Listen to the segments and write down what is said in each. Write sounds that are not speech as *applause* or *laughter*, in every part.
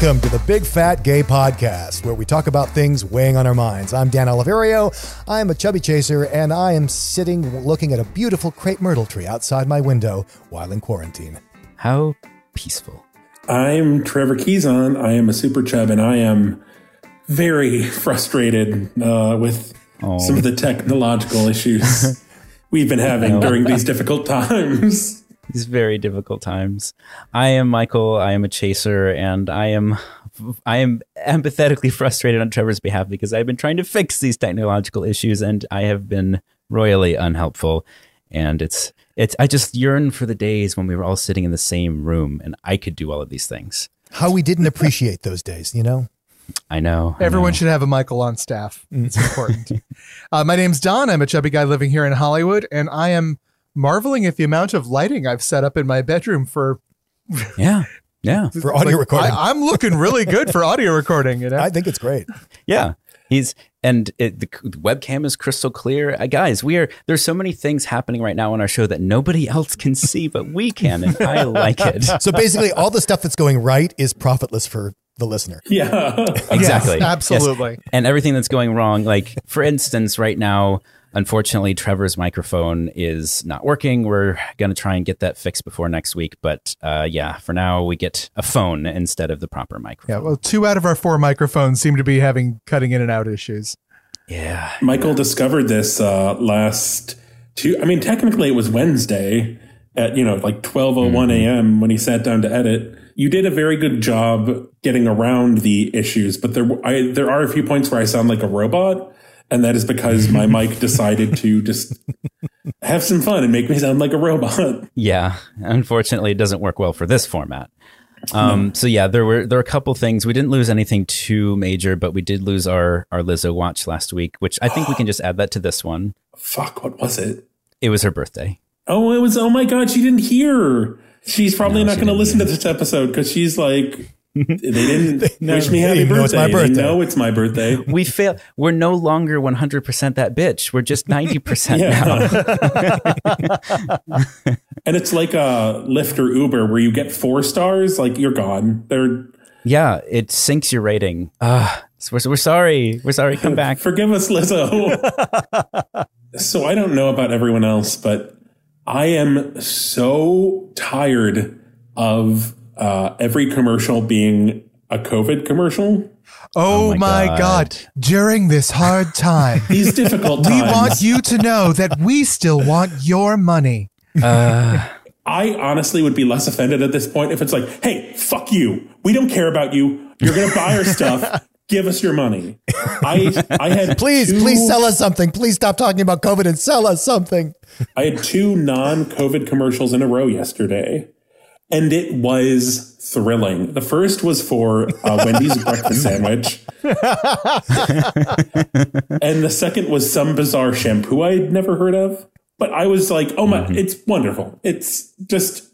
Welcome to the Big Fat Gay Podcast, where we talk about things weighing on our minds. I'm Dan Oliverio. I'm a chubby chaser, and I am sitting looking at a beautiful crepe myrtle tree outside my window while in quarantine. How peaceful. I'm Trevor Keyson. I am a super chub, and I am very *laughs* frustrated uh, with Oh. some of the technological issues *laughs* we've been having during these difficult times. These very difficult times. I am Michael. I am a chaser, and I am I am empathetically *laughs* frustrated on Trevor's behalf because I've been trying to fix these technological issues, and I have been royally unhelpful. And it's it's I just yearn for the days when we were all sitting in the same room and I could do all of these things. How we didn't appreciate those days, you know? I know. I Everyone know. should have a Michael on staff. It's important. *laughs* uh, my name's Don. I'm a chubby guy living here in Hollywood, and I am marveling at the amount of lighting I've set up in my bedroom for Yeah. Yeah. *laughs* For audio recording. I, I'm looking really good for audio recording. You know? I think it's great. Yeah. He's and it, the webcam is crystal clear. Uh, guys, we are there's so many things happening right now on our show that nobody else can see, but we can, and I like it. *laughs* So basically, all the stuff that's going right is profitless for the listener. *laughs* Yeah. Exactly. Yes, absolutely. And everything that's going wrong, like for instance, right now, unfortunately, Trevor's microphone is not working. We're gonna try and get that fixed before next week, but uh, yeah, for now, we get a phone instead of the proper microphone. Yeah. Well, two out of our four microphones seem to be having cutting in and out issues. Yeah. Michael discovered this uh, last two. I mean, technically, it was Wednesday at you know like 12:01 a.m. when he sat down to edit. You did a very good job getting around the issues, but there I, there are a few points where I sound like a robot, and that is because my *laughs* mic decided to just have some fun and make me sound like a robot. Yeah, unfortunately, it doesn't work well for this format. Um, so yeah, there were there were a couple things. We didn't lose anything too major, but we did lose our our Lizzo watch last week, which I think we can just add that to this one. Fuck, what was it? It was her birthday. Oh, it was. Oh my god, she didn't hear. She's probably No, not going to listen to this episode because she's like, they didn't *laughs* wish me happy didn't know it's birthday. my They birthday. know it's my birthday. *laughs* We fail. We're no longer one hundred percent that bitch. We're just ninety percent now. *laughs* and it's like a Lyft or Uber where you get four stars, like you're gone. They're Yeah, it sinks your rating. Ah, so we're, we're sorry. We're sorry. Come back. forgive us, Lizzo. so I don't know about everyone else, but I am so tired of uh, every commercial being a COVID commercial. Oh, my my God. God. During this hard time, *laughs* These difficult times, we want you to know that we still want your money. Uh, I honestly would be less offended at this point if it's like, hey, fuck you. We don't care about you. You're going to buy our stuff. Give us your money. I I had *laughs* Please, two, please sell us something. Please stop talking about COVID and sell us something. I had two non-COVID commercials in a row yesterday, and it was thrilling. The first was for uh, Wendy's *laughs* breakfast sandwich, and the second was some bizarre shampoo I'd never heard of. But I was like, oh my, it's wonderful. It's just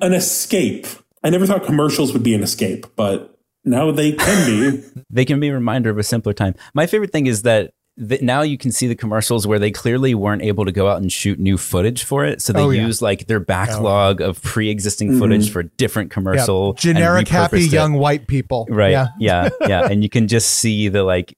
an escape. I never thought commercials would be an escape, but now they can be. *laughs* they can be a reminder of a simpler time. My favorite thing is that th- now you can see the commercials where they clearly weren't able to go out and shoot new footage for it, so they Oh, yeah. use like their oh. backlog of pre-existing mm-hmm. footage for a different Yeah. commercial. and Generic, happy it. young white people. Right. Yeah. Yeah. Yeah. *laughs* And you can just see the like,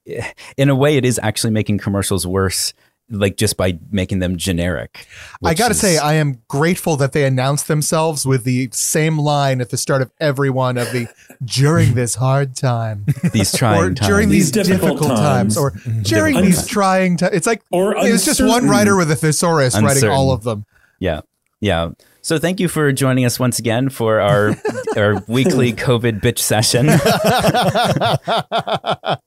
in a way, it is actually making commercials worse, like just by making them generic. I got to is- say, I am grateful that they announced themselves with the same line at the start of every one of the during this hard time these trying or times. during these, These difficult, difficult times. times. or during Difficult these trying times. It's like Or it was just one writer with a thesaurus writing all of them. Yeah. Yeah. So thank you for joining us once again for our *laughs* our weekly COVID bitch session. *laughs*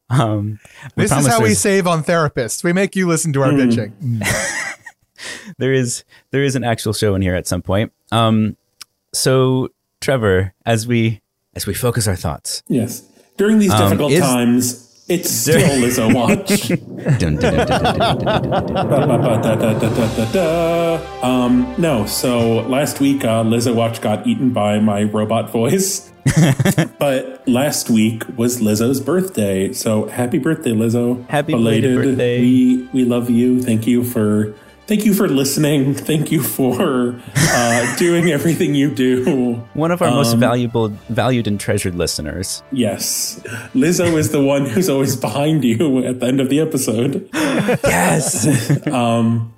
um, This is how we save on therapists. We make you listen to our bitching. *laughs* there is there is an actual show in here at some point. Um, so Trevor, as we as we focus our thoughts, yes. During these Um, difficult is- times, it's still watch. *laughs* dun, dun, dun, dun, dun. Ba-ba-da-da-da-da-da. Um, no, so last week uh, Lizzo Watch got eaten by my robot voice. *laughs* but last week was Lizzo's birthday, so happy birthday, Lizzo! Happy belated birthday. We we love you. Thank you for thank you for listening. Thank you for uh, *laughs* doing everything you do. One of our Um, most valuable, valued, and treasured listeners. Yes, Lizzo is the one who's always behind you at the end of the episode. *laughs* Yes. Um,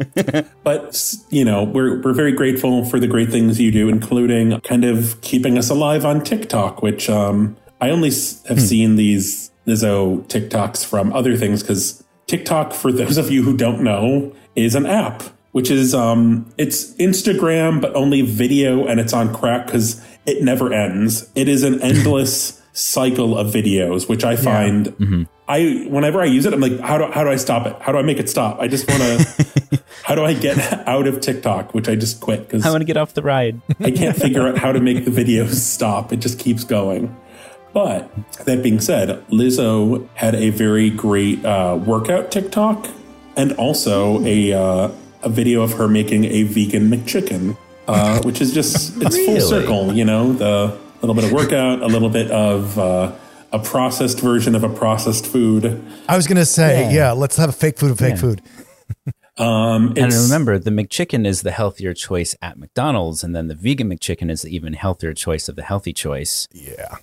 but you know, we're we're very grateful for the great things you do, including kind of keeping us alive on TikTok, which um, I only have seen these Lizzo TikToks from other things because TikTok, for those of you who don't know, is an app. Which is um, it's Instagram, but only video, and it's on crack because it never ends. It is an endless *laughs* cycle of videos, which I find I whenever I use it, I'm like, how do how do I stop it? How do I make it stop? I just want to. *laughs* how do I get *laughs* out of TikTok, which I just quit because I want to get off the ride. I can't figure out how to make the videos stop. It just keeps going. But that being said, Lizzo had a very great uh, workout TikTok and also a uh, a video of her making a vegan McChicken, uh, which is just it's full circle. You know, the little bit of workout, a little bit of uh, a processed version of a processed food. I was gonna say, yeah, Yeah. let's have a fake food of fake Yeah. food. *laughs* Um, And remember, the McChicken is the healthier choice at McDonald's, and then the vegan McChicken is the even healthier choice of the healthy choice. Yeah,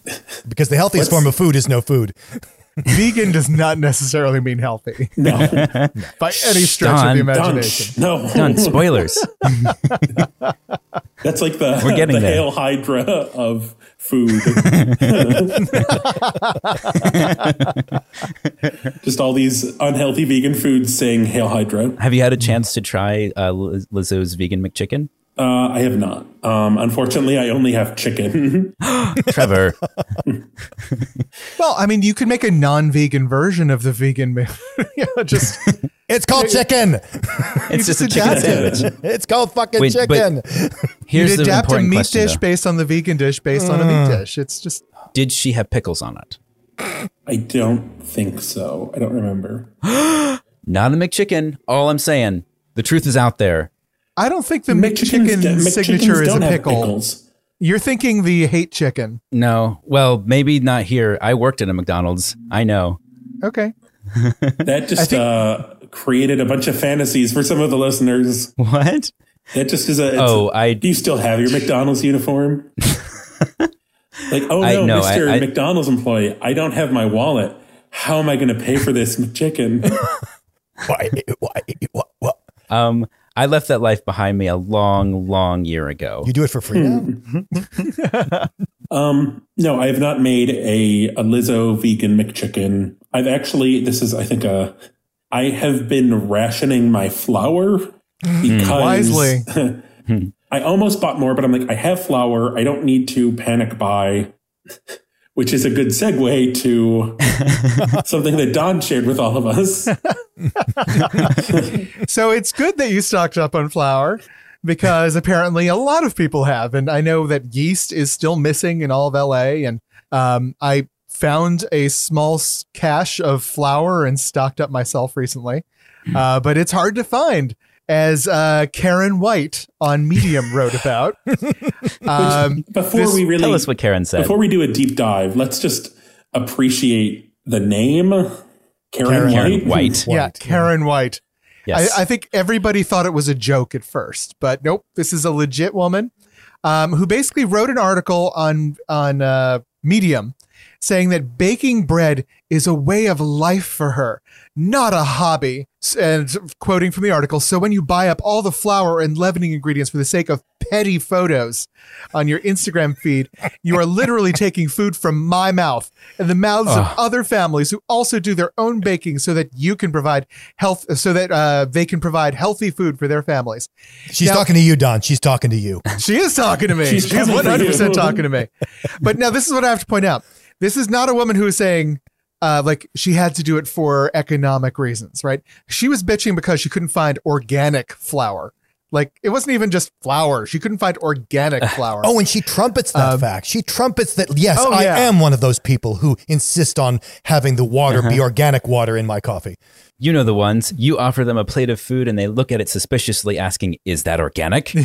because the healthiest form of food is no food. *laughs* *laughs* Vegan does not necessarily mean healthy no, *laughs* by any stretch Don, of the Done. imagination. no, Done. Spoilers. That's like the We're getting the there. hail hydra of food. *laughs* Just all these unhealthy vegan foods saying hail hydra. Have you had a chance to try uh, Liz- Lizzo's vegan McChicken? Uh, I have not. Um, unfortunately, I only have chicken. *laughs* Trevor, *laughs* Well, I mean, you could make a non-vegan version of the vegan, *laughs* meal. you know, just It's called chicken. it's just a chicken adapt it. sandwich. It's called fucking Wait, chicken. Here's you'd the adapt a meat question, dish though. based on the vegan dish based on a meat dish. It's just Did she have pickles on it? I don't think so. I don't remember. *gasps* Not a McChicken. All I'm saying, the truth is out there. I don't think the McChickens McChicken don't- signature is a pickle. You're thinking the hate chicken. No, well, maybe not here. I worked at a McDonald's. I know. Okay. *laughs* That just think- uh, created a bunch of fantasies for some of the listeners. What? That just is a. it's Oh, a- I- Do you still have your McDonald's uniform? *laughs* like, oh I- no, no, Mister I- I- McDonald's employee, I don't have my wallet. How am I going to pay for this chicken? *laughs* why? Why? What? What? Um, I left that life behind me a long, long year ago. You do it for free now? *laughs* Um, no, I have not made a, a Lizzo vegan McChicken. I've actually, this is, I think, a, I have been rationing my flour because Wisely. *laughs* I almost bought more, but I'm like, I have flour. I don't need to panic buy, which is a good segue to *laughs* something that Don shared with all of us. *laughs* So it's good that you stocked up on flour because apparently a lot of people have. And I know that yeast is still missing in all of LA. And um, I found a small cache of flour and stocked up myself recently. Uh, but it's hard to find, as uh, Karen White on Medium wrote about. *laughs* Um, Before This- we really Tell us what Karen said. Before we do a deep dive, let's just appreciate the name Karen, Karen White. *laughs* White. yeah, White, Karen White. Yes. I, I think everybody thought it was a joke at first, but nope. This is a legit woman um, who basically wrote an article on on uh, Medium saying that baking bread is a way of life for her, not a hobby. And quoting from the article, so when you buy up all the flour and leavening ingredients for the sake of petty photos on your Instagram feed, you are literally *laughs* taking food from my mouth and the mouths of other families who also do their own baking so that you can provide health, so that uh, they can provide healthy food for their families. She's Now- talking to you, Don. She's talking to you. She is talking to me. She's She's, 100% you. talking to me. But now this is what I have to point out. This is not a woman who is saying, uh, like she had to do it for economic reasons, right? She was bitching because she couldn't find organic flour. Like it wasn't even just flour. She couldn't find organic *laughs* flour. Oh, and she trumpets that Um, fact. She trumpets that, yes, Oh, I yeah. am one of those people who insist on having the water be organic water in my coffee. you know the ones. You offer them a plate of food and they look at it suspiciously, asking, "Is that organic?" *laughs*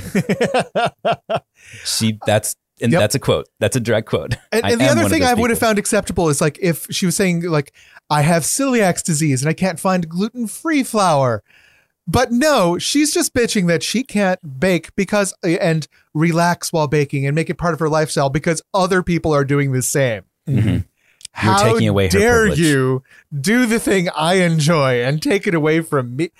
she. That's and Yep. that's a quote. That's a direct quote. *laughs* And, and the other thing those I would have found acceptable is like if she was saying like I have celiac disease and I can't find gluten free flour. But no, she's just bitching that she can't bake because and relax while baking and make it part of her lifestyle because other people are doing the same. Mhm. How taking away her dare privilege. you do the thing I enjoy and take it away from me?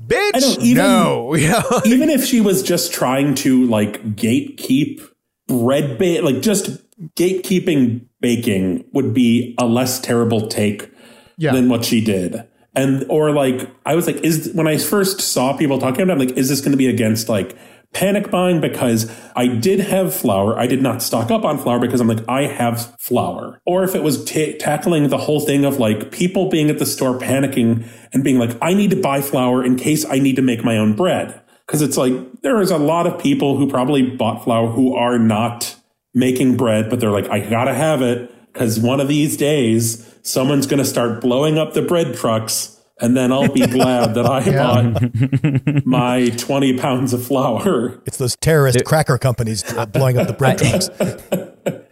Bitch, I don't even- no. Yeah. *laughs* Even if she was just trying to like gatekeep bread ba- like just gatekeeping baking would be a less terrible take Yeah. than what she did. And or like I was like, is when I first saw people talking about it, I'm like, is this going to be against like panic buying? Because I did have flour. I did not stock up on flour because I'm like, I have flour. Or if it was ta tackling the whole thing of like people being at the store panicking and being like, I need to buy flour in case I need to make my own bread. Because it's like there is a lot of people who probably bought flour who are not making bread, but they're like, I gotta have it because one of these days someone's gonna start blowing up the bread trucks, and then I'll be *laughs* glad that I bought *laughs* my 20 pounds of flour. It's those terrorist cracker companies blowing up the bread trucks. *laughs*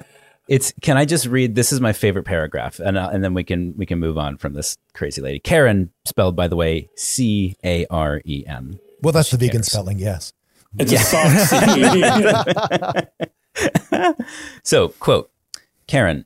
It's can I just read this is my favorite paragraph and uh, and then we can we can move on from this crazy lady. Karen spelled by the way C A R E N. Well, that's the vegan cares? spelling, yes. It's a soft *laughs* C. So, quote, Karen,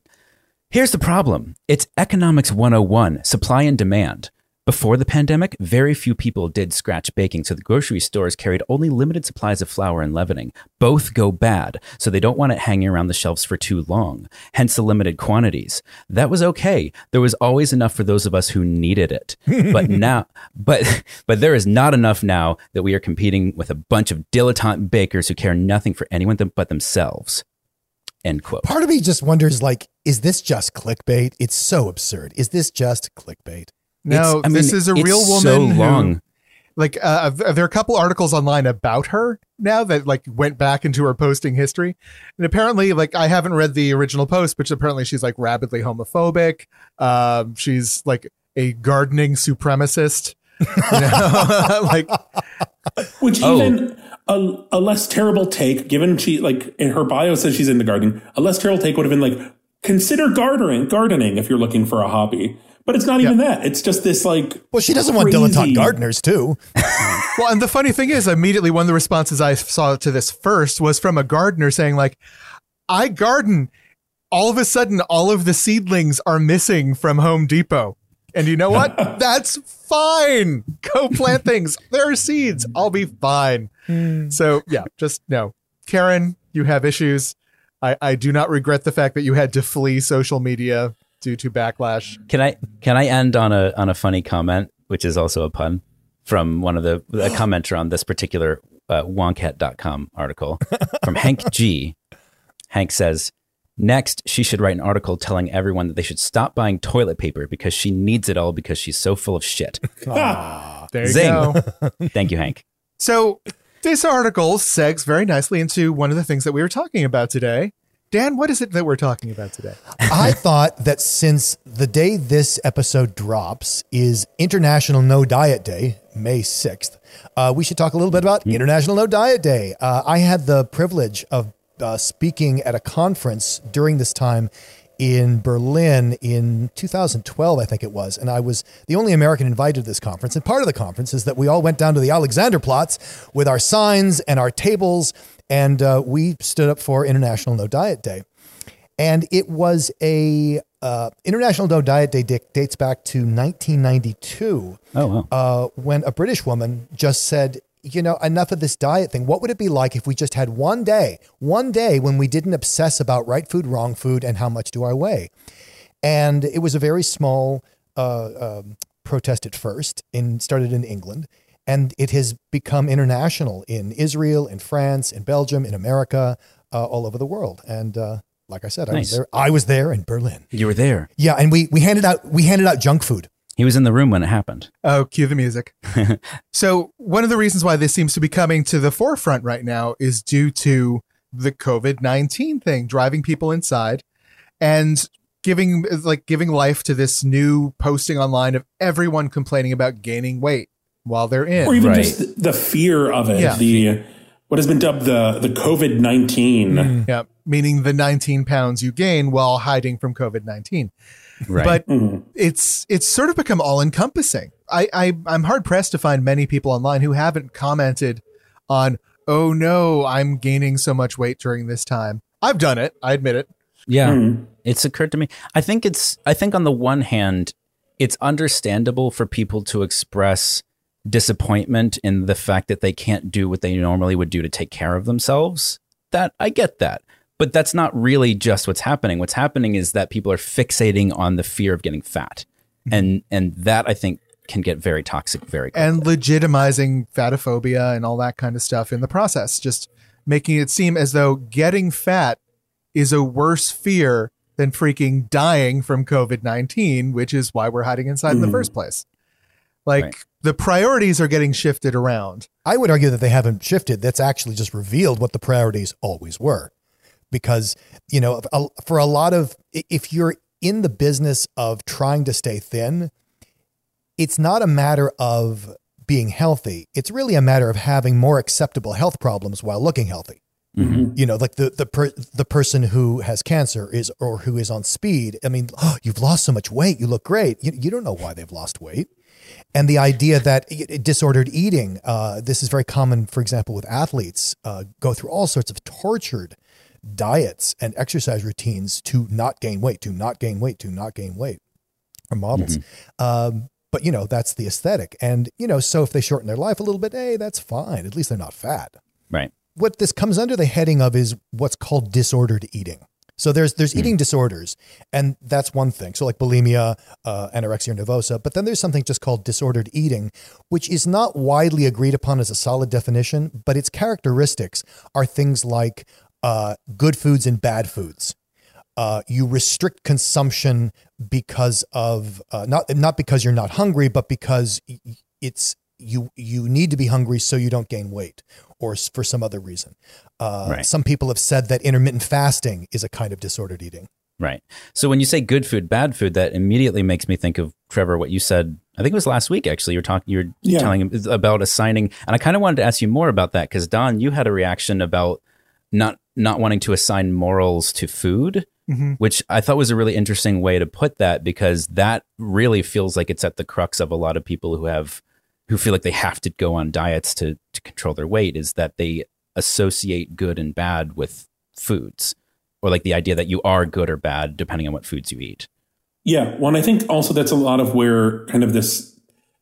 here's the problem. It's economics 101, supply and demand. Before the pandemic, very few people did scratch baking, so the grocery stores carried only limited supplies of flour and leavening. Both go bad, so they don't want it hanging around the shelves for too long, hence the limited quantities. That was okay. There was always enough for those of us who needed it. *laughs* But now but but there is not enough now that we are competing with a bunch of dilettante bakers who care nothing for anyone but themselves. End quote. Part of me just wonders, like, is this just clickbait? It's so absurd. Is this just clickbait? No, I mean, this is a it's real woman So who- long. like uh, there are a couple articles online about her now that like went back into her posting history and apparently like i haven't read the original post but apparently she's like rabidly homophobic um she's like a gardening supremacist you know? *laughs* like Which Oh. even a, a less terrible take, given she like in her bio says she's into gardening, a less terrible take would have been like, consider gardening, gardening if you're looking for a hobby. But it's not even that. It's just this like Well, she doesn't want dilettante gardeners, too. *laughs* well and the funny thing is immediately one of the responses i saw to this first was from a gardener saying like i garden. All of a sudden all of the seedlings are missing from home depot. And you know what? *laughs* That's fine. Go plant things. There are seeds. I'll be fine. Hmm. So yeah just no. Karen you have issues. I, I do not regret the fact that you had to flee social media due to backlash Can I can I end on a on a funny comment, which is also a pun from one of the a *gasps* commenter on this particular uh, wonkette.com article from Hank G. Hank says, Next, she should write an article telling everyone that they should stop buying toilet paper because she needs it all because she's so full of shit. *laughs* there you Zing. go *laughs* Thank you, Hank. So this article segs very nicely into one of the things that we were talking about today. Dan, what is it that we're talking about today? *laughs* I thought that since the day this episode drops is International No Diet Day, May 6th, uh, we should talk a little bit about International No Diet Day. Uh, I had the privilege of uh, speaking at a conference during this time in Berlin in 2012, I think it was. And I was the only American invited to this conference. And part of the conference is that we all went down to the Alexanderplatz with our signs and our tables, and uh, we stood up for International No Diet Day and it was a uh, International No Diet Day dates back to 1992 Oh, wow. uh, when a British woman just said, you know, enough of this diet thing. What would it be like if we just had one day, one day when we didn't obsess about right food, wrong food, and how much do I weigh? And it was a very small uh, um, protest at first, and started in England, and it has become international in Israel, in France, in Belgium, in America, uh, all over the world. And uh, like I said, I was there. I was there in Berlin. You were there. Yeah, and we we handed out we handed out junk food. He was in the room when it happened. Oh, cue the music. *laughs* so, one of the reasons why this seems to be coming to the forefront right now is due to the COVID 19 thing, driving people inside and giving like giving life to this new posting online of everyone complaining about gaining weight while they're in. or even Right. just the fear of it. Yeah. The what has been dubbed the the COVID nineteen. Yeah, meaning the 19 pounds you gain while hiding from COVID 19. Right. But Mhm. it's it's sort of become all encompassing. I, I I'm hard pressed to find many people online who haven't commented on, oh no, I'm gaining so much weight during this time. I've done it. I admit it. yeah. Mhm. It's occurred to me. I think it's I think on the one hand, it's understandable for people to express disappointment in the fact that they can't do what they normally would do to take care of themselves. That I get that. But that's not really just what's happening. What's happening is that people are fixating on the fear of getting fat. And and that I think can get very toxic very quickly. And legitimizing fatophobia and all that kind of stuff in the process, just making it seem as though getting fat is a worse fear than freaking dying from COVID 19, which is why we're hiding inside in the Mhm. first place. Like Right. The priorities are getting shifted around. I would argue that they haven't shifted. That's actually just revealed what the priorities always were. Because, you know, for a lot of, if you're in the business of trying to stay thin, it's not a matter of being healthy. It's really a matter of having more acceptable health problems while looking healthy. Mhm. You know, like the the per, the person who has cancer is or who is on speed. I mean, oh, *gasps* you've lost so much weight. You look great. You, you don't know why they've lost weight. And the idea that disordered eating, uh, this is very common, for example, with athletes, uh, go through all sorts of tortured diets and exercise routines to not gain weight, to not gain weight, to not gain weight, or models. Um, but you know, that's the aesthetic. And you know, so if they shorten their life a little bit, hey, that's fine. At least they're not fat Right. what this comes under the heading of is what's called disordered eating. So there's there's eating disorders, and that's one thing. So like bulimia, uh, anorexia nervosa, but then there's something just called disordered eating, which is not widely agreed upon as a solid definition, but its characteristics are things like uh, good foods and bad foods. Uh, you restrict consumption because of uh, not not because you're not hungry, but because it's you you need to be hungry so you don't gain weight, or for some other reason. Uh, Right. Some people have said that intermittent fasting is a kind of disordered eating. Right. So when you say good food, bad food, that immediately makes me think of Trevor. What you said, I think it was last week. Actually, you're talking, you were Yeah. telling him about assigning, and I kind of wanted to ask you more about that because Don, you had a reaction about not not wanting to assign morals to food, Mhm. which I thought was a really interesting way to put that because that really feels like it's at the crux of a lot of people who have who feel like they have to go on diets to to control their weight. Is that they associate good and bad with foods or like the idea that you are good or bad depending on what foods you eat. Yeah. Well, and I think also that's a lot of where kind of this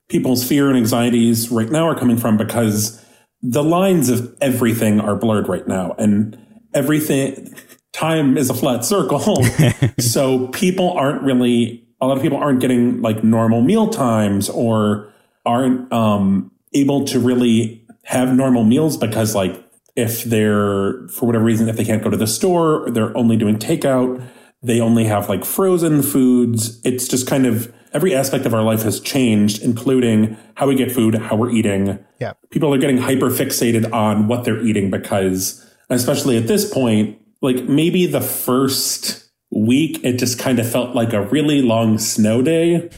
people's fear and anxieties right now are coming from because the lines of everything are blurred right now and everything time is a flat circle. *laughs* so people aren't really a lot of people aren't getting like normal meal times or aren't um able to really have normal meals because like if they're for whatever reason if they can't go to the store they're only doing takeout they only have like frozen foods. It's just kind of every aspect of our life has changed including how we get food how we're eating. Yeah. people are getting hyper fixated on what they're eating because especially at this point like maybe the first week it just kind of felt like a really long snow day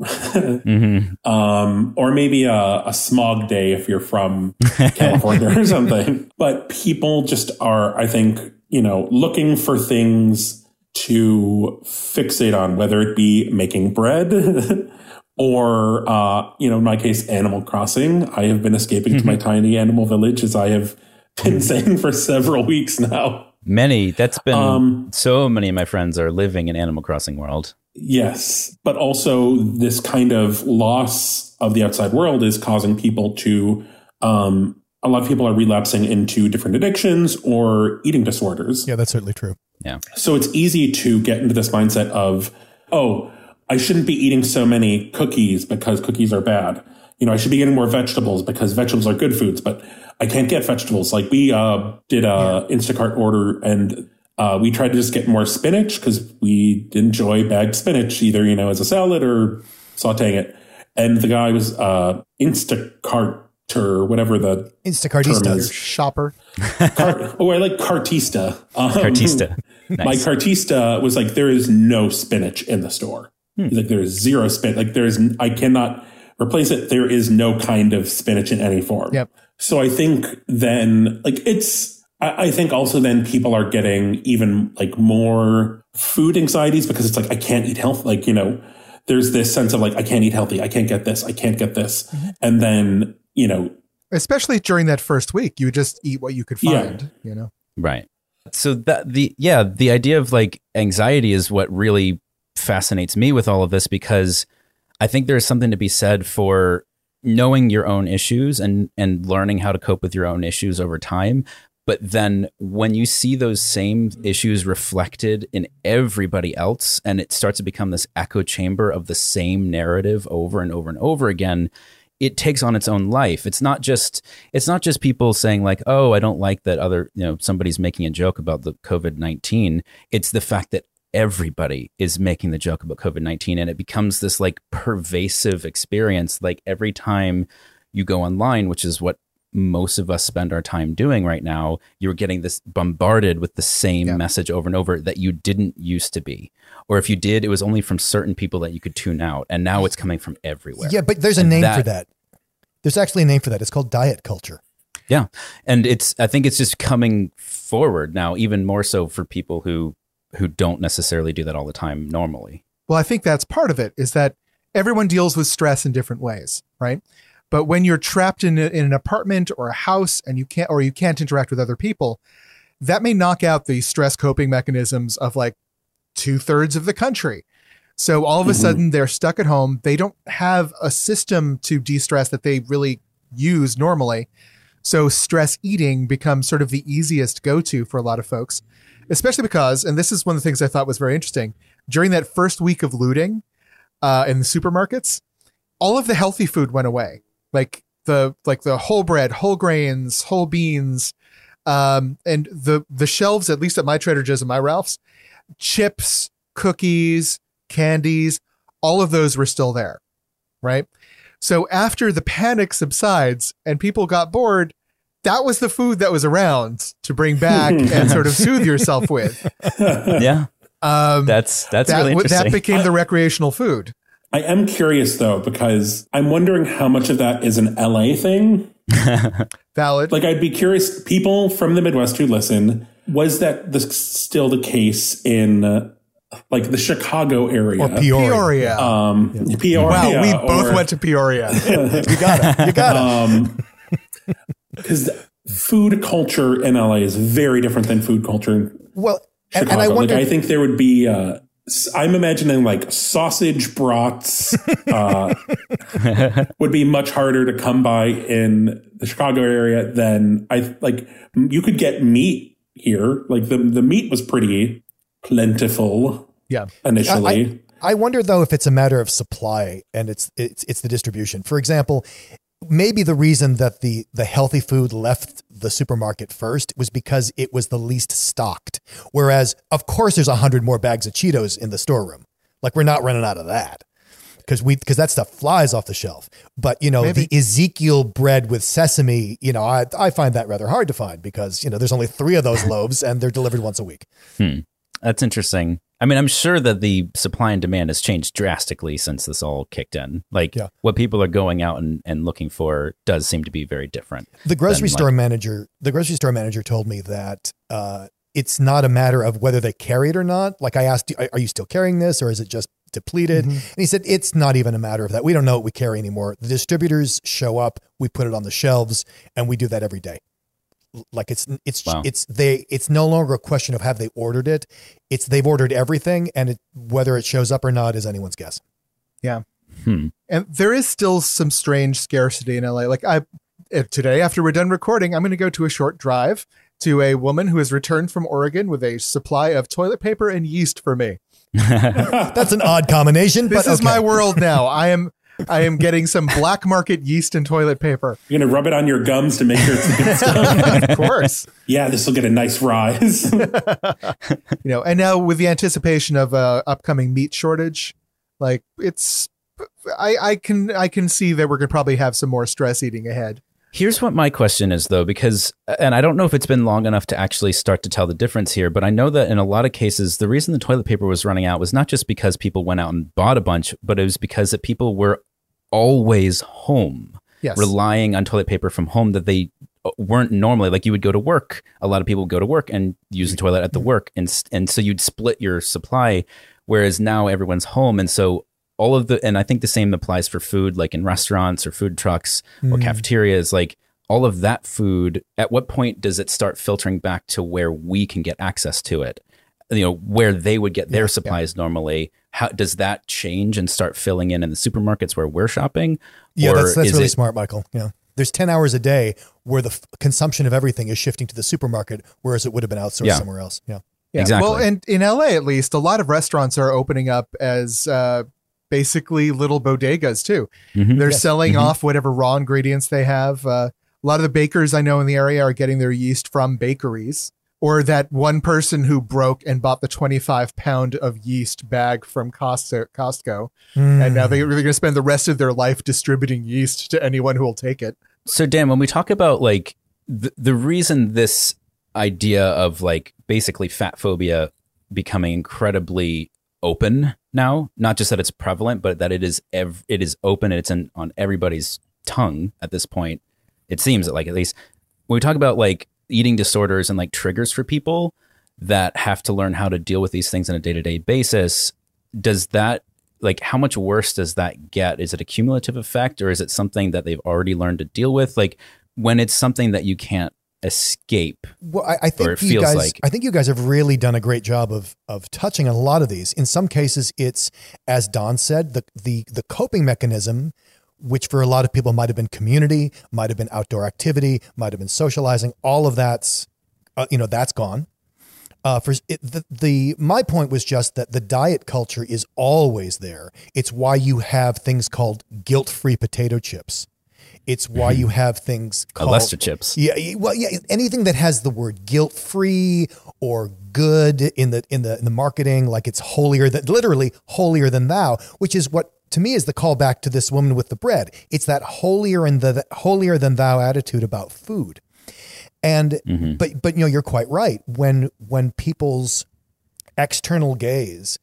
Mm-hmm. *laughs* um, or maybe a, a smog day if you're from *laughs* California or something. But people just are, I think, you know, looking for things to fixate on, whether it be making bread *laughs* or, uh, you know, in my case, Animal Crossing. I have been escaping to my tiny animal village as I have been saying for several weeks now. Many, that's been Um, so many of my friends are living in Animal Crossing world. Yes, but also this kind of loss of the outside world is causing people to. Um, a lot of people are relapsing into different addictions or eating disorders. Yeah, that's certainly true. Yeah. So it's easy to get into this mindset of, oh, I shouldn't be eating so many cookies because cookies are bad. You know, I should be getting more vegetables because vegetables are good foods, but I can't get vegetables. Like we uh, did a Instacart order and uh, we tried to just get more spinach because we enjoy bagged spinach, either, you know, as a salad or sauteing it. And the guy was uh, Instacart or whatever the Instacartistas. Term is- shopper. car- oh, I like Cartista. Um, Cartista. *laughs* My Cartista was like, there is no spinach in the store. He's like, there is zero spinach. Like, there is, I cannot replace it. There is no kind of spinach in any form. Yep. So I think then, like, it's, I, I think also then people are getting even like more food anxieties because it's like I can't eat health. Like you know, there's this sense of like I can't eat healthy. I can't get this. I can't get this. Mm-hmm. And then you know, Especially during that first week, you would just eat what you could Yeah. find. You know. Right. So that the yeah, the idea of like anxiety is what really fascinates me with all of this because I think there's something to be said for knowing your own issues and and learning how to cope with your own issues over time. But then when you see those same issues reflected in everybody else and it starts to become this echo chamber of the same narrative over and over and over again, it takes on its own life. It's not just it's not just people saying like, "Oh, I don't like that other, you know, somebody's making a joke about the COVID-19." It's the fact that everybody is making the joke about COVID-19 and it becomes this like pervasive experience like every time you go online, which is what most of us spend our time doing right now, you're getting this bombarded with the same Yeah. message over and over that you didn't used to be. Or if you did, it was only from certain people that you could tune out. And now it's coming from everywhere. Yeah, but there's a And name that- for that. There's actually a name for that. It's called diet culture. Yeah. And it's I think it's just coming forward now, even more so for people who who don't necessarily do that all the time normally. Well, I think that's part of it is that everyone deals with stress in different ways, right? But when you're trapped in, a, in an apartment or a house and you can't or you can't interact with other people, that may knock out the stress coping mechanisms of like two thirds of the country. So all of a Mhm. sudden they're stuck at home. They don't have a system to de-stress that they really use normally. So stress eating becomes sort of the easiest go-to for a lot of folks, especially because, and this is one of the things I thought was very interesting during that first week of looting uh, in the supermarkets, all of the healthy food went away, like the like the whole bread, whole grains, whole beans, um, and the the shelves, at least at my Trader Joe's and my Ralph's, chips, cookies, candies, all of those were still there, right? So after the panic subsides and people got bored, that was the food that was around to bring *laughs* back and sort of soothe yourself with. *laughs* Yeah. Um, That's that's that, really interesting. that became the recreational food. I am curious though because I'm wondering how much of that is an LA thing. *laughs* Valid. Like I'd be curious, people from the Midwest who listen, was that the, still the case in uh, like the Chicago area Or Peoria. Peoria. Um, Peoria. wow, we both or- went to Peoria. *laughs* You got it. You got it. um because food culture in LA is very different than food culture in Well, and, Chicago. and I wonder. like I think there would be uh s- I'm imagining like sausage brats uh, *laughs* would be much harder to come by in the Chicago area than I like. You could get meat here. Like the the meat was pretty plentiful yeah. initially. I wonder though if it's a matter of supply and it's it's it's the distribution. For example, maybe the reason that the the healthy food left the supermarket first was because it was the least stocked. Whereas, of course, there's a hundred more bags of Cheetos in the storeroom. Like we're not running out of that because we because that stuff flies off the shelf. But you know, Maybe. the Ezekiel bread with sesame, you know, I I find that rather hard to find because you know there's only three of those *laughs* loaves and they're delivered once a week. Hmm. That's interesting. I mean, I'm sure that the supply and demand has changed drastically since this all kicked in. Like Yeah. what people are going out and, and looking for does seem to be very different. The grocery than, store like- manager, the grocery store manager told me that uh, it's not a matter of whether they carry it or not. Like I asked, are are you still carrying this, or is it just depleted? Mm-hmm. And he said it's not even a matter of that. We don't know what we carry anymore. The distributors show up, we put it on the shelves, and we do that every day. Like it's it's Wow. it's they it's no longer a question of have they ordered it. It's they've ordered everything, and it, whether it shows up or not is anyone's guess. Hmm. And there is still some strange scarcity in LA. Like I today, after we're done recording, I'm going to go to a short drive to a woman who has returned from Oregon with a supply of toilet paper and yeast for me. *laughs* That's an odd combination, This but is my world now. I am I am getting some black market yeast and toilet paper. You're gonna rub it on your gums to make sure it's the good stuff. *laughs* Of course. yeah, this will get a nice rise. *laughs* *laughs* you know, and now with the anticipation of a upcoming meat shortage, like it's I, I can I can see that we're gonna probably have some more stress eating ahead. Here's what my question is, though, because, uh, and I don't know if it's been long enough to actually start to tell the difference here, but I know that in a lot of cases, the reason the toilet paper was running out was not just because people went out and bought a bunch, but it was because that people were always home, Yes. relying on toilet paper from home that they uh, weren't normally like you would go to work. A lot of people go to work and use the toilet at the work, and and so you'd split your supply. Whereas now everyone's home, and so all of the and I think the same applies for food, like in restaurants or food trucks or cafeterias, like. All of that food, at what point does it start filtering back to where we can get access to it? You know where they would get their supplies normally how does that change and start filling in in the supermarkets where we're shopping Yeah, that's that's really it- smart, Michael. Yeah. There's 10 hours a day where the f- consumption of everything is shifting to the supermarket, whereas it would have been outsourced Yeah. somewhere else. Yeah. Yeah. Exactly. Well, and in LA at least, a lot of restaurants are opening up as uh, basically little bodegas too. Mhm. They're Yes. selling Mhm. off whatever raw ingredients they have. Uh, a lot of the bakers I know in the area are getting their yeast from bakeries. Or that one person who broke and bought the 25 pound of yeast bag from Costco, Costco and now they- they're hmm. going to spend the rest of their life distributing yeast to anyone who will take it. so dan when we talk about like the, the reason this idea of like basically fat phobia becoming incredibly open now not just that it's prevalent but that it is ev- it is open and it's in, on everybody's tongue at this point it seems that like at least when we talk about like eating disorders and like triggers for people that have to learn how to deal with these things on a day-to-day basis does that like how much worse does that get is it a cumulative effect or is it something that they've already learned to deal with like when it's something that you can't escape Well, I, I think it you feels guys. like- I think you guys have really done a great job of of touching on a lot of these. In some cases, it's as Don said, the the the coping mechanism, which for a lot of people might have been community, might have been outdoor activity, might have been socializing. All of that's, uh, you know, that's gone. Uh, for it, the, the my point was just that the diet culture is always there. It's why you have things called guilt-free potato chips. It's why you have things called Lester chips yeah, well, yeah, anything that has the word guilt-free or good in the in the in the marketing, like it's holier than literally holier than thou, which is what to me is the callback to this woman with the bread. It's that holier and the holier than thou attitude about food. And mm-hmm. but but you know you're quite right. When when people's external gaze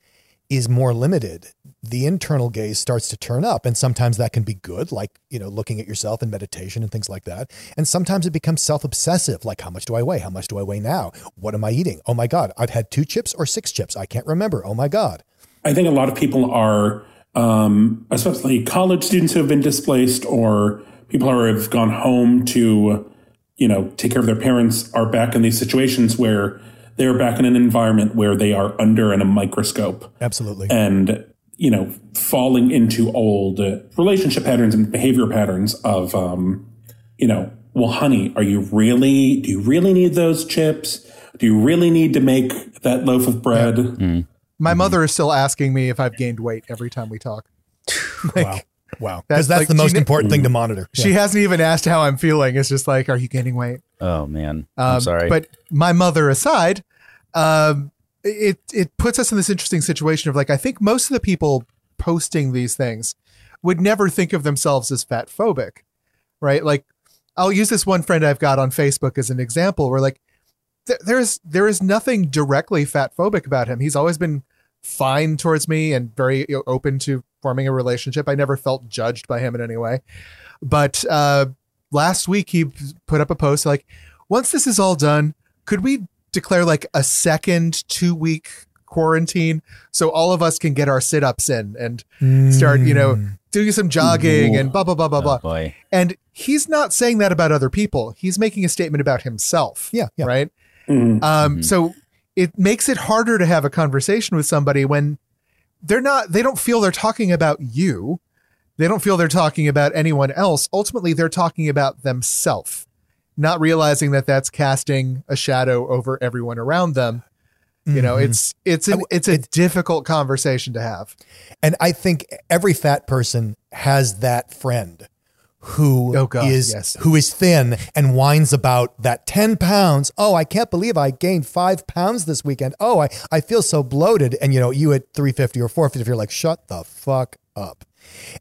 is more limited the internal gaze starts to turn up. And sometimes that can be good like you know looking at yourself and meditation and things like that. And sometimes it becomes self-obsessive like how much do i weigh? How much do i weigh now? What am i eating? Oh my god i've had two chips or six chips. I can't remember. Oh my god. I think a lot of people are, um, especially college students who have been displaced or people who have gone home to, you know, take care of their parents are back in these situations where they're back in an environment where they are under in a microscope absolutely and, you know, falling into old relationship patterns and behavior patterns of, um, you know, well, honey, are you really, do you really need those chips? Do you really need to make that loaf of bread? My mother is still asking me if I've gained weight every time we talk. *sighs* wow *laughs* wow because that's, like- the most she- important thing to monitor She hasn't even asked how I'm feeling. It's just like, are you gaining weight? oh man Um, i'm sorry But my mother aside, um, it it puts us in this interesting situation of like I think most of the people posting these things would never think of themselves as fat phobic, right? Like I'll use this one friend I've got on Facebook as an example where like th- there's there is nothing directly fat phobic about him. He's always been fine towards me and very you know, open to forming a relationship. I never felt judged by him in any way. But uh, last week he put up a post like, once this is all done, could we declare like a second two week quarantine so all of us can get our sit ups in and start, you know, doing some jogging and blah, blah, blah, blah, oh, blah. boy And he's not saying that about other people. He's making a statement about himself. Yeah, yeah. Right. Mhm. Um, So it makes it harder to have a conversation with somebody when they're not, they don't feel they're talking about you. They don't feel they're talking about anyone else. Ultimately, they're talking about themselves, not realizing that that's casting a shadow over everyone around them. You know, Mhm. it's it's an, it's a difficult conversation to have. And I think every fat person has that friend who is Oh, God, yes. who is thin and whines about that 10 pounds. Oh, I can't believe I gained five pounds this weekend. Oh, I, I feel so bloated. And you know, you at 350 or 450, you're like, shut the fuck up.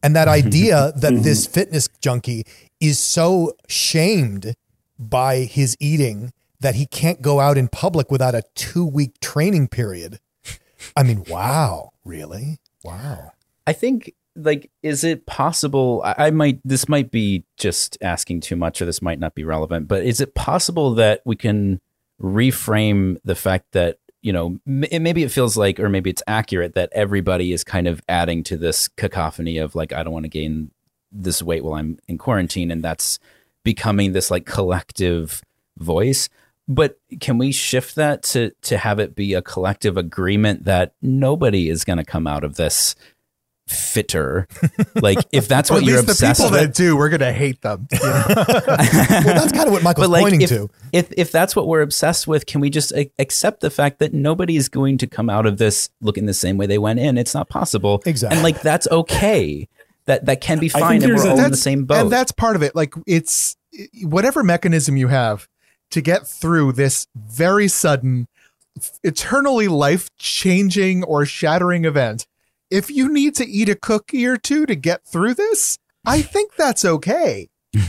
And that *laughs* idea that mm-hmm. this fitness junkie is so shamed by his eating that he can't go out in public without a two week training period. I mean, wow, really? Wow. I think like is it possible I, I might this might be just asking too much or this might not be relevant but is it possible that we can reframe the fact that you know m- maybe it feels like or maybe it's accurate that everybody is kind of adding to this cacophony of like i don't want to gain this weight while i'm in quarantine and that's becoming this like collective voice. But can we shift that to to have it be a collective agreement that nobody is going to come out of this fitter like if *laughs* that's what at you're least the obsessed people with that do, we're gonna hate them. *laughs* you know? well, that's kind of what Michael's but like pointing if, to. if if that's what we're obsessed with can we just a- accept the fact that nobody is going to come out of this looking the same way they went in it's not possible Exactly. and like that's okay that that can be fine and we're all in the same boat And that's part of it. Like it's whatever mechanism you have to get through this very sudden, eternally life changing or shattering event. If you need to eat a cookie or two to get through this, I think that's okay. *laughs*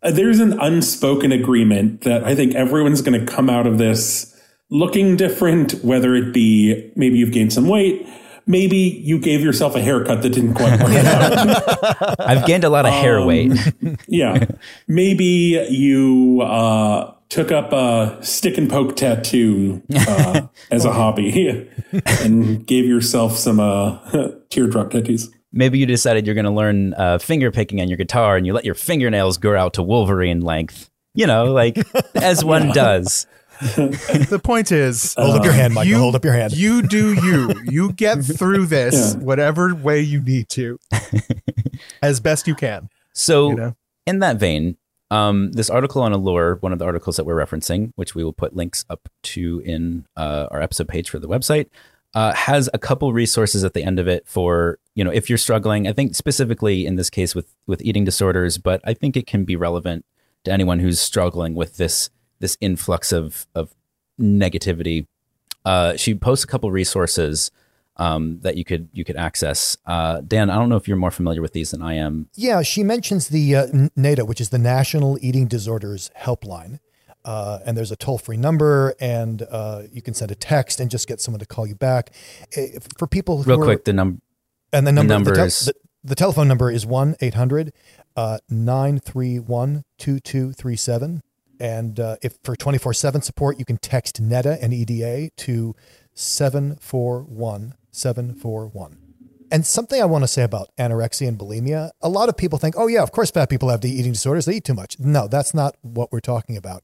Uh, there's an unspoken agreement that I think everyone's going to come out of this looking different, whether it be maybe you've gained some weight, maybe you gave yourself a haircut that didn't quite work *laughs* out. i've gained a lot of hair Um, weight *laughs* Yeah. Maybe you uh, took up a stick and poke tattoo uh, *laughs* as a hobby *laughs* and gave yourself some uh, *laughs* teardrop tattoos. maybe you decided you're going to learn uh, finger picking on your guitar and you let your fingernails grow out to wolverine length you know like as one does The point is, Hold up your hand, Michael. you- Hold up your hand. you do you. You get through this Yeah. whatever way you need to, as best you can. So, You know? in that vein, um, this article on Allure, one of the articles that we're referencing, which we will put links up to in uh, our episode page for the website, uh, has a couple resources at the end of it for you know if you're struggling. I think specifically in this case with with eating disorders, but I think it can be relevant to anyone who's struggling with this this influx of of negativity. Uh, she posts a couple resources um, that you could you could access. Uh, Dan, I don't know if you're more familiar with these than I am. Yeah, she mentions the uh, NEDA, which is the National Eating Disorders Helpline. Uh, and there's a toll free number, and uh, you can send a text and just get someone to call you back. Eh, For people who Real are, quick, the number. and the number, number the, tel- is- the, the telephone number is 1 800 931 2237. And uh, if for 24 7 support, you can text NEDA and EDA to 741 741. And something I want to say about anorexia and bulimia a lot of people think, oh, yeah, of course, fat people have the eating disorders. They eat too much. No, that's not what we're talking about.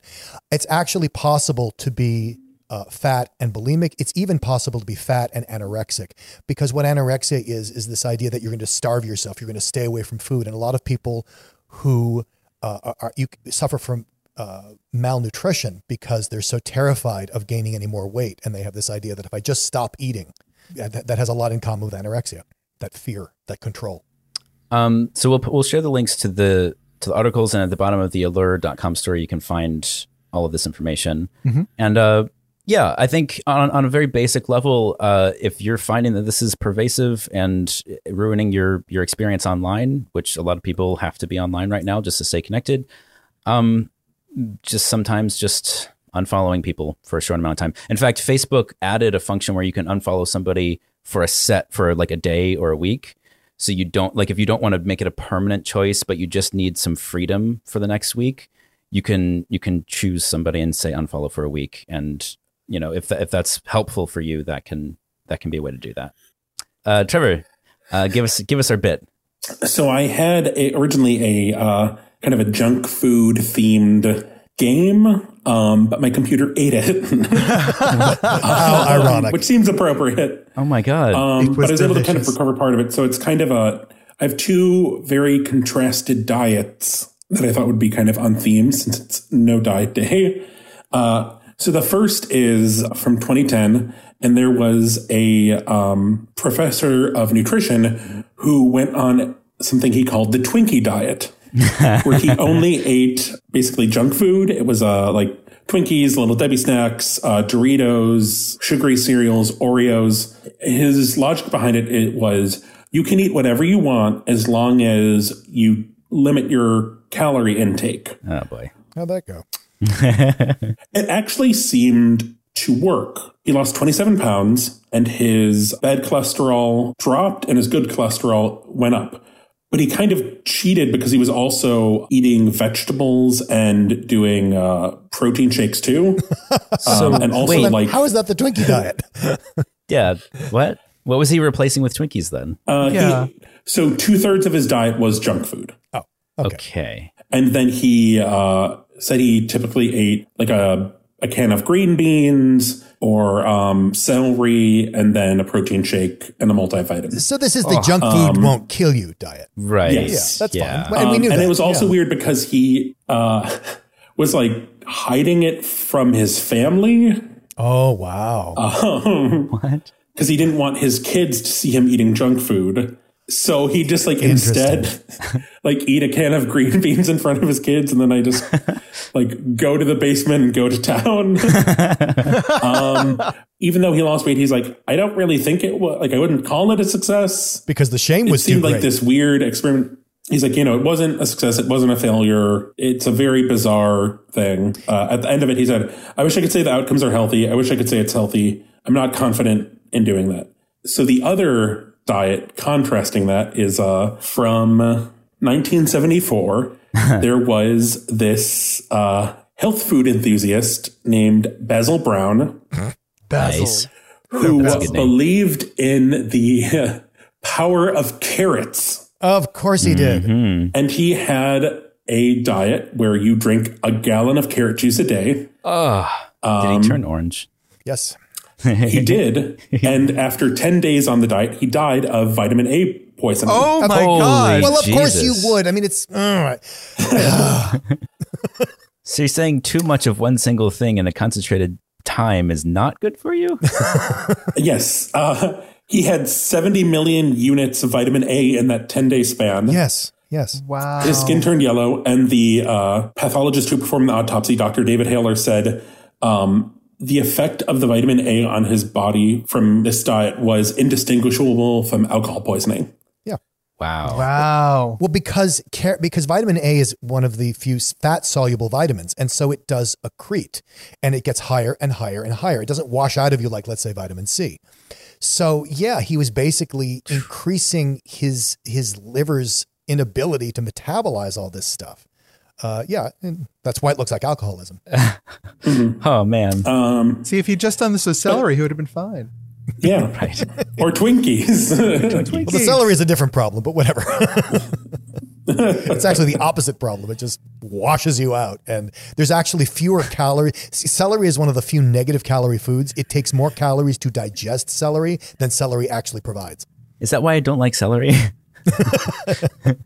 It's actually possible to be uh, fat and bulimic. It's even possible to be fat and anorexic because what anorexia is, is this idea that you're going to starve yourself, you're going to stay away from food. And a lot of people who uh, are, you suffer from uh, malnutrition because they're so terrified of gaining any more weight. And they have this idea that if I just stop eating, yeah, that, that has a lot in common with anorexia, that fear, that control. Um, so we'll we'll share the links to the to the articles, and at the bottom of the allure.com story, you can find all of this information. And uh, yeah, I think on on a very basic level, uh, if you're finding that this is pervasive and ruining your your experience online, which a lot of people have to be online right now just to stay connected, um, just sometimes just unfollowing people for a short amount of time. In fact, Facebook added a function where you can unfollow somebody for a set for like a day or a week. So you don't like if you don't want to make it a permanent choice, but you just need some freedom for the next week, you can you can choose somebody and say unfollow for a week. And you know if if that's helpful for you, that can that can be a way to do that. Uh, Trevor, uh, give us give us our bit. So I had a, originally a uh, kind of a junk food themed game, um, but my computer ate it, *laughs* How *laughs* ironic. which seems appropriate. Oh my god! Um, was but I was able to kind of recover part of it. So it's kind of a, I have two very contrasted diets that I thought would be kind of on theme since it's no diet day. Uh, so the first is from 2010, and there was a um, professor of nutrition who went on something he called the Twinkie diet, *laughs* where he *laughs* only ate basically junk food. It was uh, like Twinkies, Little Debbie snacks, uh, Doritos, sugary cereals, Oreos. His logic behind it, it was you can eat whatever you want as long as you limit your calorie intake. oh boy. How'd that go? *laughs* It actually seemed to work. He lost 27 pounds and his bad cholesterol dropped and his good cholesterol went up. But he kind of cheated because he was also eating vegetables and doing uh, protein shakes too. *laughs* um, and also wait. like How is that the Twinkie diet? *laughs* Yeah. What? What was he replacing with Twinkies then? uh, he- Yeah. so two thirds of his diet was junk food. Okay. Okay. And then he uh, said he typically ate like a, a can of green beans or um, celery and then a protein shake and a multivitamin. So this is the junk food um, won't kill you diet. Right. Yes. Yeah, that's yeah. fine. And we Um, knew and that. it was also yeah. weird because he uh, *laughs* was like hiding it from his family Oh wow. What? *laughs* because he didn't want his kids to see him eating junk food. So he just like instead *laughs* like eat a can of green beans in front of his kids, and then I just *laughs* like go to the basement and go to town. *laughs* um, even though he lost weight, he's like, I don't really think it was like I wouldn't call it a success. because the shame It was too seemed like this weird experiment. He's like, you know, it wasn't a success. It wasn't a failure. It's a very bizarre thing. Uh, at the end of it, he said, I wish I could say the outcomes are healthy. I wish I could say it's healthy. I'm not confident in doing that. So the other diet contrasting that is uh, from 1974. *laughs* there was this uh, health food enthusiast named Basil Brown Basil. Nice. who That's a good name. believed in the *laughs* power of carrots. of course he did. Hmm. And he had a diet where you drink a gallon of carrot juice a day. Oh, did he turn orange? Yes. He *laughs* did. and after 10 days on the diet, he died of vitamin A poisoning. Oh my Holy god. Well, of course you would. I mean, it's all right. *laughs* So you're saying too much of one single thing in a concentrated time is not good for you? *laughs* Yes. Uh, he had 70 million units of vitamin A in that 10 day span. yes. Yes. Wow. His skin turned yellow, and the uh, pathologist who performed the autopsy, Dr. David Haler, said um, the effect of the vitamin A on his body from this diet was indistinguishable from alcohol poisoning. Yeah. Wow. Wow. Well, because because vitamin A is one of the few fat soluble vitamins, and so it does accrete, and it gets higher and higher and higher. It doesn't wash out of you like, let's say, vitamin C. So yeah, he was basically increasing his his liver's inability to metabolize all this stuff. Uh, yeah, and that's why it looks like alcoholism. *laughs* Oh man. Um, See, if he'd just done this with celery, he would have been fine. yeah. *laughs* right. *laughs* Or Twinkies. Well, the celery is a different problem, but whatever. it's actually the opposite problem. It just washes you out. And there's actually fewer calories. Celery is one of the few negative calorie foods. It takes more calories to digest celery than celery actually provides. Is that why I don't like celery? *laughs*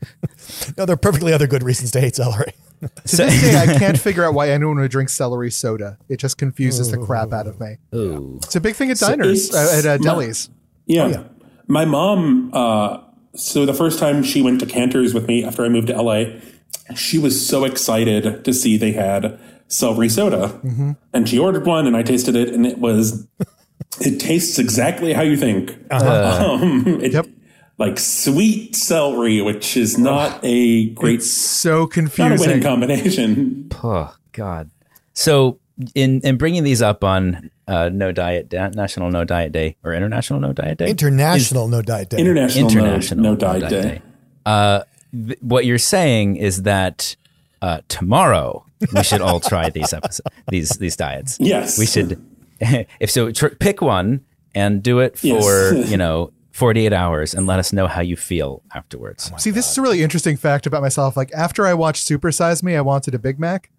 No, there are perfectly other good reasons to hate celery. To this day, I can't *laughs* figure out why anyone would drink celery soda. It just confuses the crap out of me. Ooh. It's a big thing at diners, it's uh, at uh, not- delis. Yeah. My mom, uh, so the first time she went to Canter's with me after I moved to LA, she was so excited to see they had celery soda. And she ordered one and I tasted it and it was, it tastes exactly how you think. *laughs* Um, it- Yep. Like sweet celery, which is not a great, It's so not a winning confusing. combination. *laughs* Oh God. So in in bringing these up on uh, No Diet Da- National No Diet Day or International No Diet Day, International no diet day. International, International no, no diet day. Uh, th- what you're saying is that uh, tomorrow we should all try *laughs* these episodes, these these diets. Yes. we should. *laughs* If so, tr- pick one and do it for Yes. you know 48 hours and let us know how you feel afterwards. See, this is a really interesting fact about myself. Like after I watched Super Size Me, I wanted a Big Mac.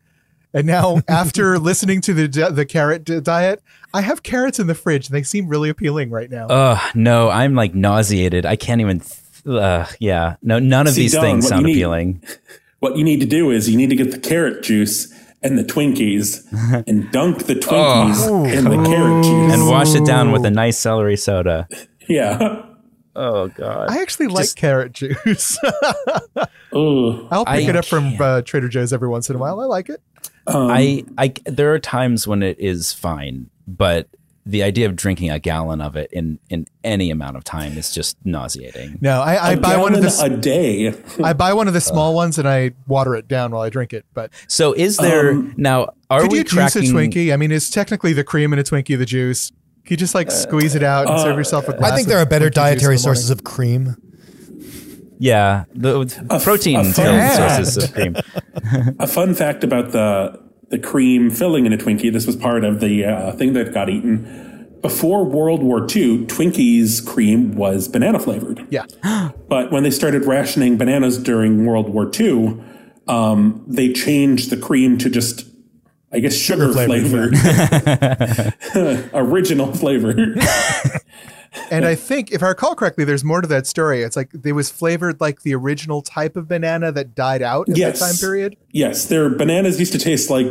And now, *laughs* after listening to the the carrot diet, I have carrots in the fridge, and they seem really appealing right now. Ugh, no, I'm like nauseated. I can't even. Th- uh, yeah, no, none of See, these Don, things what sound need- appealing. *laughs* What you need to do is you need to get the carrot juice and the Twinkies *laughs* and dunk the Twinkies in the carrot juice. And wash it down with a nice celery soda. yeah. Oh God. I actually like carrot juice. *laughs* Ugh. I'll pick I it up from can't. uh, Trader Joe's every once in a while. I like it. Um, I, I, there are times when it is fine, but the idea of drinking a gallon of it in in any amount of time is just nauseating. No, I buy one of gallon the s- a day. *laughs* I buy one of the small ones and I water it down while I drink it. But So is there Um, now? Are could we you juice a Twinkie? I mean, is technically the cream in a Twinkie the juice? Can you just like squeeze it out and serve yourself a glass I think there are better Twinkie juice in dietary the morning? sources of cream. Yeah, the f- protein a filled fun sources of cream. *laughs* A fun fact about the the cream filling in a Twinkie. This was part of the uh, thing that got eaten. Before World War II, Twinkies cream was banana flavored. Yeah. *gasps* But when they started rationing bananas during World War II, um, they changed the cream to just, I guess, sugar, flavored, flavored, *laughs* original flavor. *laughs* And I think, if I recall correctly, there's more to that story. It's like it was flavored like the original type of banana that died out in Yes. that time period. yes, their bananas used to taste like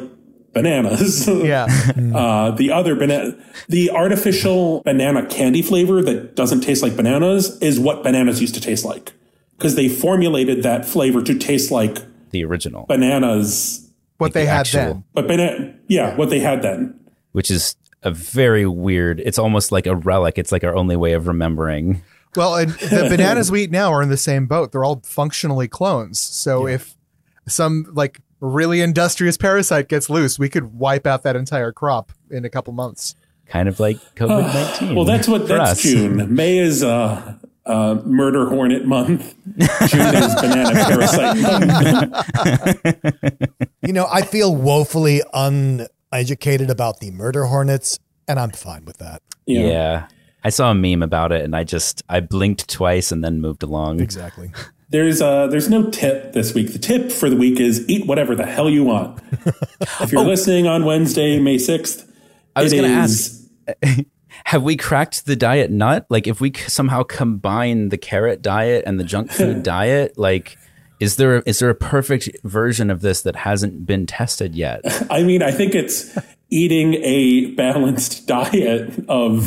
bananas. *laughs* Yeah. Uh, the other banana, the artificial banana candy flavor that doesn't taste like bananas is what bananas used to taste like. Because they formulated that flavor to taste like The original, bananas, what they the had actual- then. but banana, yeah, what they had then. which is a very weird. It's almost like a relic. It's like our only way of remembering. Well, and the *laughs* bananas we eat now are in the same boat. They're all functionally clones. So if some like really industrious parasite gets loose, we could wipe out that entire crop in a couple months. Kind of like *sighs* COVID nineteen. Well, that's what that's us. June. May is uh, uh, murder hornet month. June is *laughs* banana parasite month. You know, I feel woefully uneducated about the murder hornets, and I'm fine with that. Yeah. Yeah. I saw a meme about it and I just I blinked twice and then moved along. Exactly. There's uh, there's no tip this week. The tip for the week is eat whatever the hell you want. *laughs* if you're listening on Wednesday, May sixth, Oh. I was gonna is- Have we cracked the diet nut? Like if we somehow combine the carrot diet and the junk *laughs* food diet, like is there is there a perfect version of this that hasn't been tested yet? *laughs* I mean, I think it's eating a balanced *laughs* diet of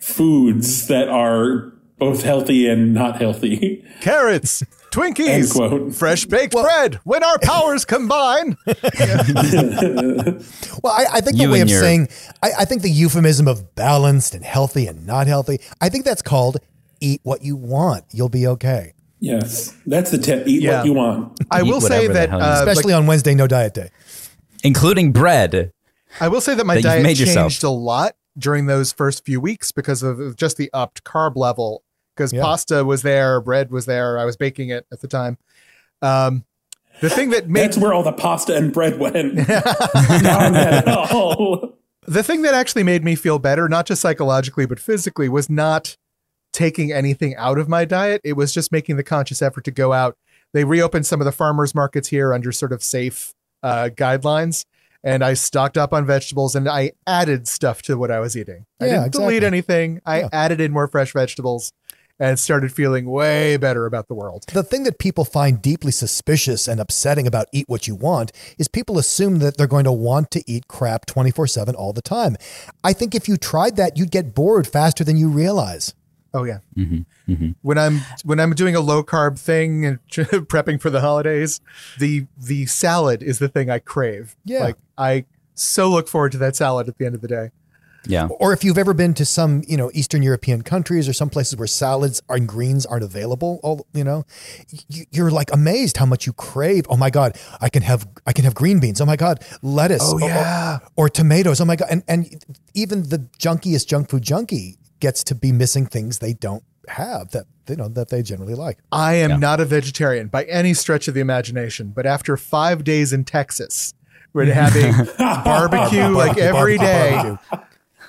foods that are both healthy and not healthy. Carrots, End Twinkies, fresh baked bread. When our powers combine. *laughs* *laughs* Well, I, I think the You way of your- saying, I, I think the euphemism of balanced and healthy and not healthy, I think that's called eat what you want. You'll be okay. Yes, that's the tip. Eat Yeah. what you want. I will say that, uh, Especially on Wednesday, no diet day. Including bread. I will say that my that diet made yourself. changed a lot during those first few weeks because of just the upped carb level. Because Yeah. pasta was there, bread was there. I was baking it at the time. Um, the thing that made That's where all the pasta and bread went. *laughs* Not the thing that actually made me feel better, not just psychologically but physically, was not taking anything out of my diet. It was just making the conscious effort to go out. They reopened some of the farmers markets here under sort of safe uh, guidelines, and I stocked up on vegetables and I added stuff to what I was eating. I Yeah, didn't delete anything. I Yeah. added in more fresh vegetables and started feeling way better about the world. The thing that people find deeply suspicious and upsetting about eat what you want is people assume that they're going to want to eat crap 24 7 all the time. I think if you tried that, you'd get bored faster than you realize. Oh yeah. Mm-hmm. When I'm when I'm doing a low carb thing and *laughs* prepping for the holidays, the the salad is the thing I crave. Yeah. Like I so look forward to that salad at the end of the day. Yeah. Or if you've ever been to some, you know, Eastern European countries or some places where salads and greens aren't available, all you know, you- you're like amazed how much you crave. Oh my god, I can have I can have green beans. Oh my god, lettuce. Oh, or- or- yeah. Or, tomatoes. Oh my god, and and even the junkiest junk food junkie gets to be missing things they don't have that you know that they generally like. I am Yeah. not a vegetarian by any stretch of the imagination, but after five days in Texas, we're *laughs* having *laughs* barbecue like every day.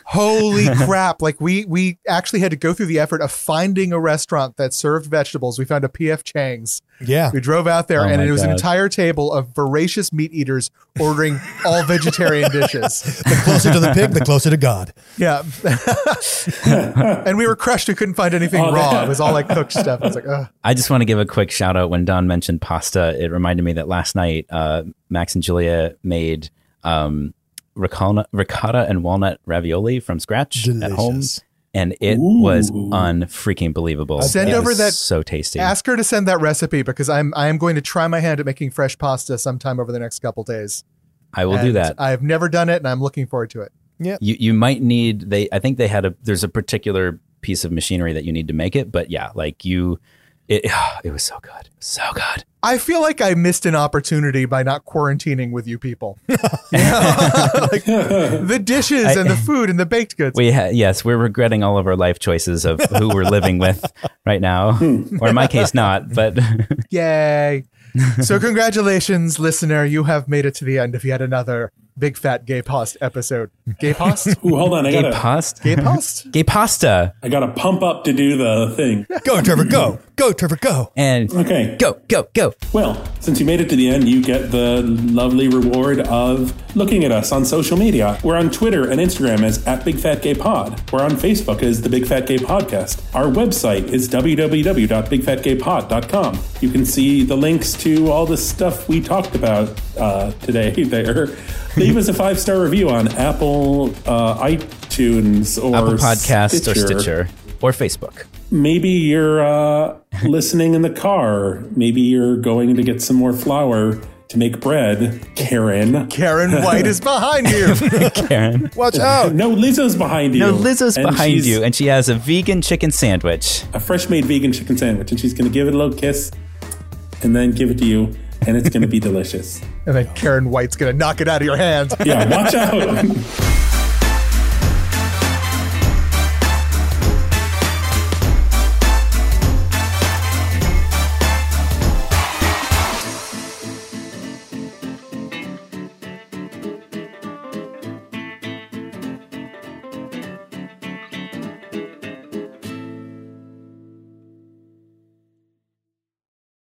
Barbecue. Holy *laughs* crap! Like we we actually had to go through the effort of finding a restaurant that served vegetables. We found a PF Chang's. Yeah. We drove out there, Oh and it was an entire table of voracious meat eaters ordering all vegetarian *laughs* dishes. The closer to the pig, the closer to God. Yeah, *laughs* and we were crushed. We couldn't find anything Oh, raw. It was all like cooked stuff. I was like, Ugh. I just want to give a quick shout out when Don mentioned pasta. It reminded me that last night, uh, Max and Julia made um, ricotta, ricotta and walnut ravioli from scratch at home, and it Ooh. was unfreaking believable. Send It over was that- so tasty. ask her to send that recipe because I'm I am going to try my hand at making fresh pasta sometime over the next couple days. I will do that. I've never done it, and I'm looking forward to it. Yeah. You you might need they I think they had a there's a particular piece of machinery that you need to make it, but yeah, like you it *sighs* it was so good. So good. I feel like I missed an opportunity by not quarantining with you people. *laughs* like, the dishes and the food and the baked goods. We ha- yes, we're regretting all of our life choices of who we're living with *laughs* right now, or in my case, not. But *laughs* Yay. so congratulations, listener. You have made it to the end of yet another Big Fat Gay Post episode. Gay Post? *laughs* Ooh, hold on. I gay gotta, pasta, Gay Post? *laughs* gay pasta, I gotta pump up to do the thing. Go, Trevor, go. Go, Trevor, go. and Okay. go go go. Well, since you made it to the end, you get the lovely reward of looking at us on social media. We're on Twitter and Instagram as at Big Fat Gay Pod. We're on Facebook as the Big Fat Gay Podcast. Our website is www.bigfatgaypod.com. You can see the links to all the stuff we talked about uh, today *laughs* there. Leave us a five star review on Apple, uh, iTunes, or Apple Podcast or Stitcher or Facebook. maybe you're uh, listening in the car. Maybe you're going to get some more flour to make bread. Karen. Karen White is behind you. *laughs* Karen. Watch out. No, Lizzo's behind you. No, Lizzo's And behind you, and she has a vegan chicken sandwich. A fresh made vegan chicken sandwich, and she's going to give it a little kiss and then give it to you, and it's going to be delicious. and then Karen White's going to knock it out of your hands. Yeah, watch out. *laughs*